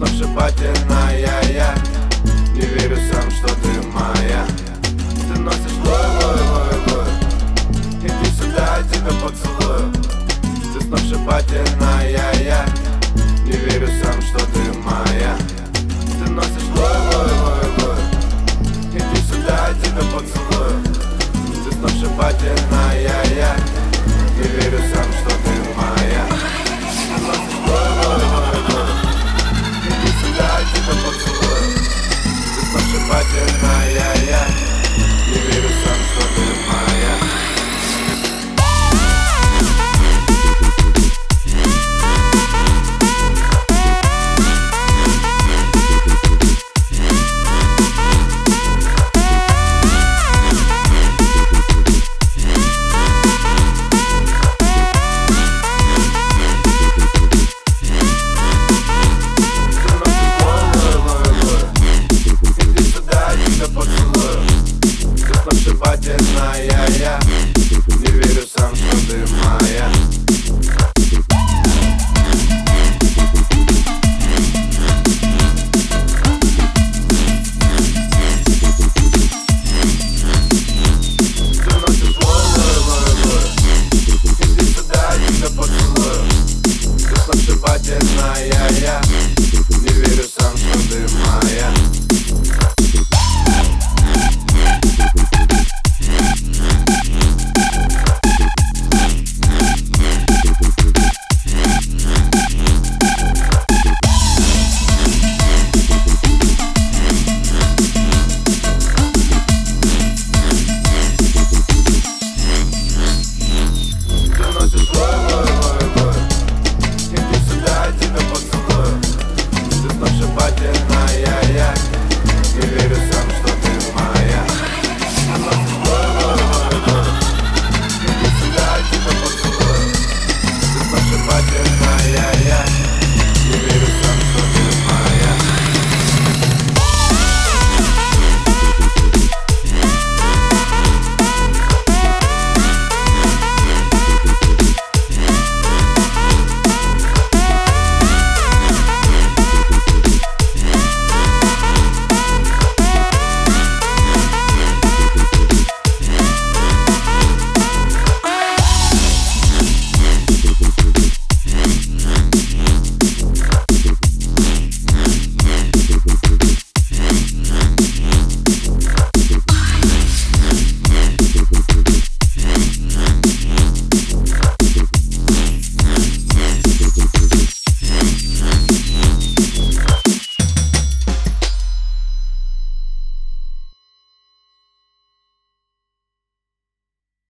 сногсшибательная я. Не верю сам, что ты моя. Ты носишь лой, лой, лой, лой. Иди сюда, я тебя поцелую. Ты сногсшибательная ay, ay, ay. истинная Я не верю сам, что ты моя ay ay ay. Gülürüz